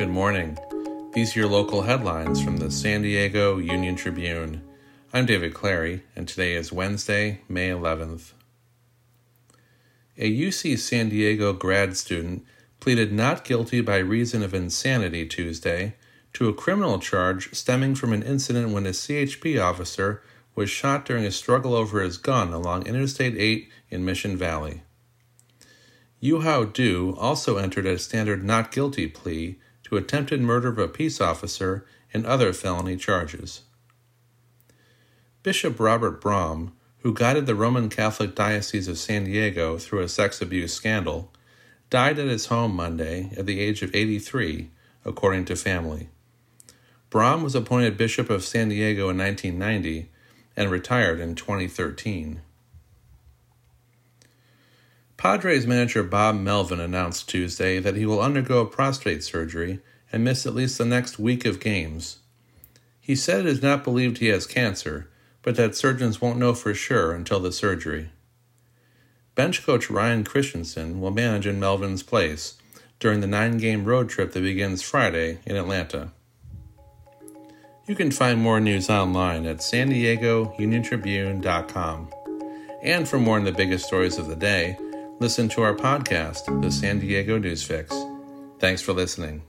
Good morning. These are your local headlines from the San Diego Union Tribune. I'm David Clary, and today is Wednesday, May 11th. A UC San Diego grad student pleaded not guilty by reason of insanity Tuesday to a criminal charge stemming from an incident when a CHP officer was shot during a struggle over his gun along Interstate 8 in Mission Valley. Yuhao Du also entered a standard not guilty plea to attempted murder of a peace officer and other felony charges. Bishop Robert Brom, who guided the Roman Catholic Diocese of San Diego through a sex abuse scandal, died at his home Monday at the age of 83, according to family. Brom was appointed Bishop of San Diego in 1990 and retired in 2013. Padres manager Bob Melvin announced Tuesday that he will undergo prostate surgery and miss at least the next week of games. He said it is not believed he has cancer, but that surgeons won't know for sure until the surgery. Bench coach Ryan Christenson will manage in Melvin's place during the nine game road trip that begins Friday in Atlanta. You can find more news online at san diego union tribune.com. And for more on the biggest stories of the day, listen to our podcast, The San Diego News Fix. Thanks for listening.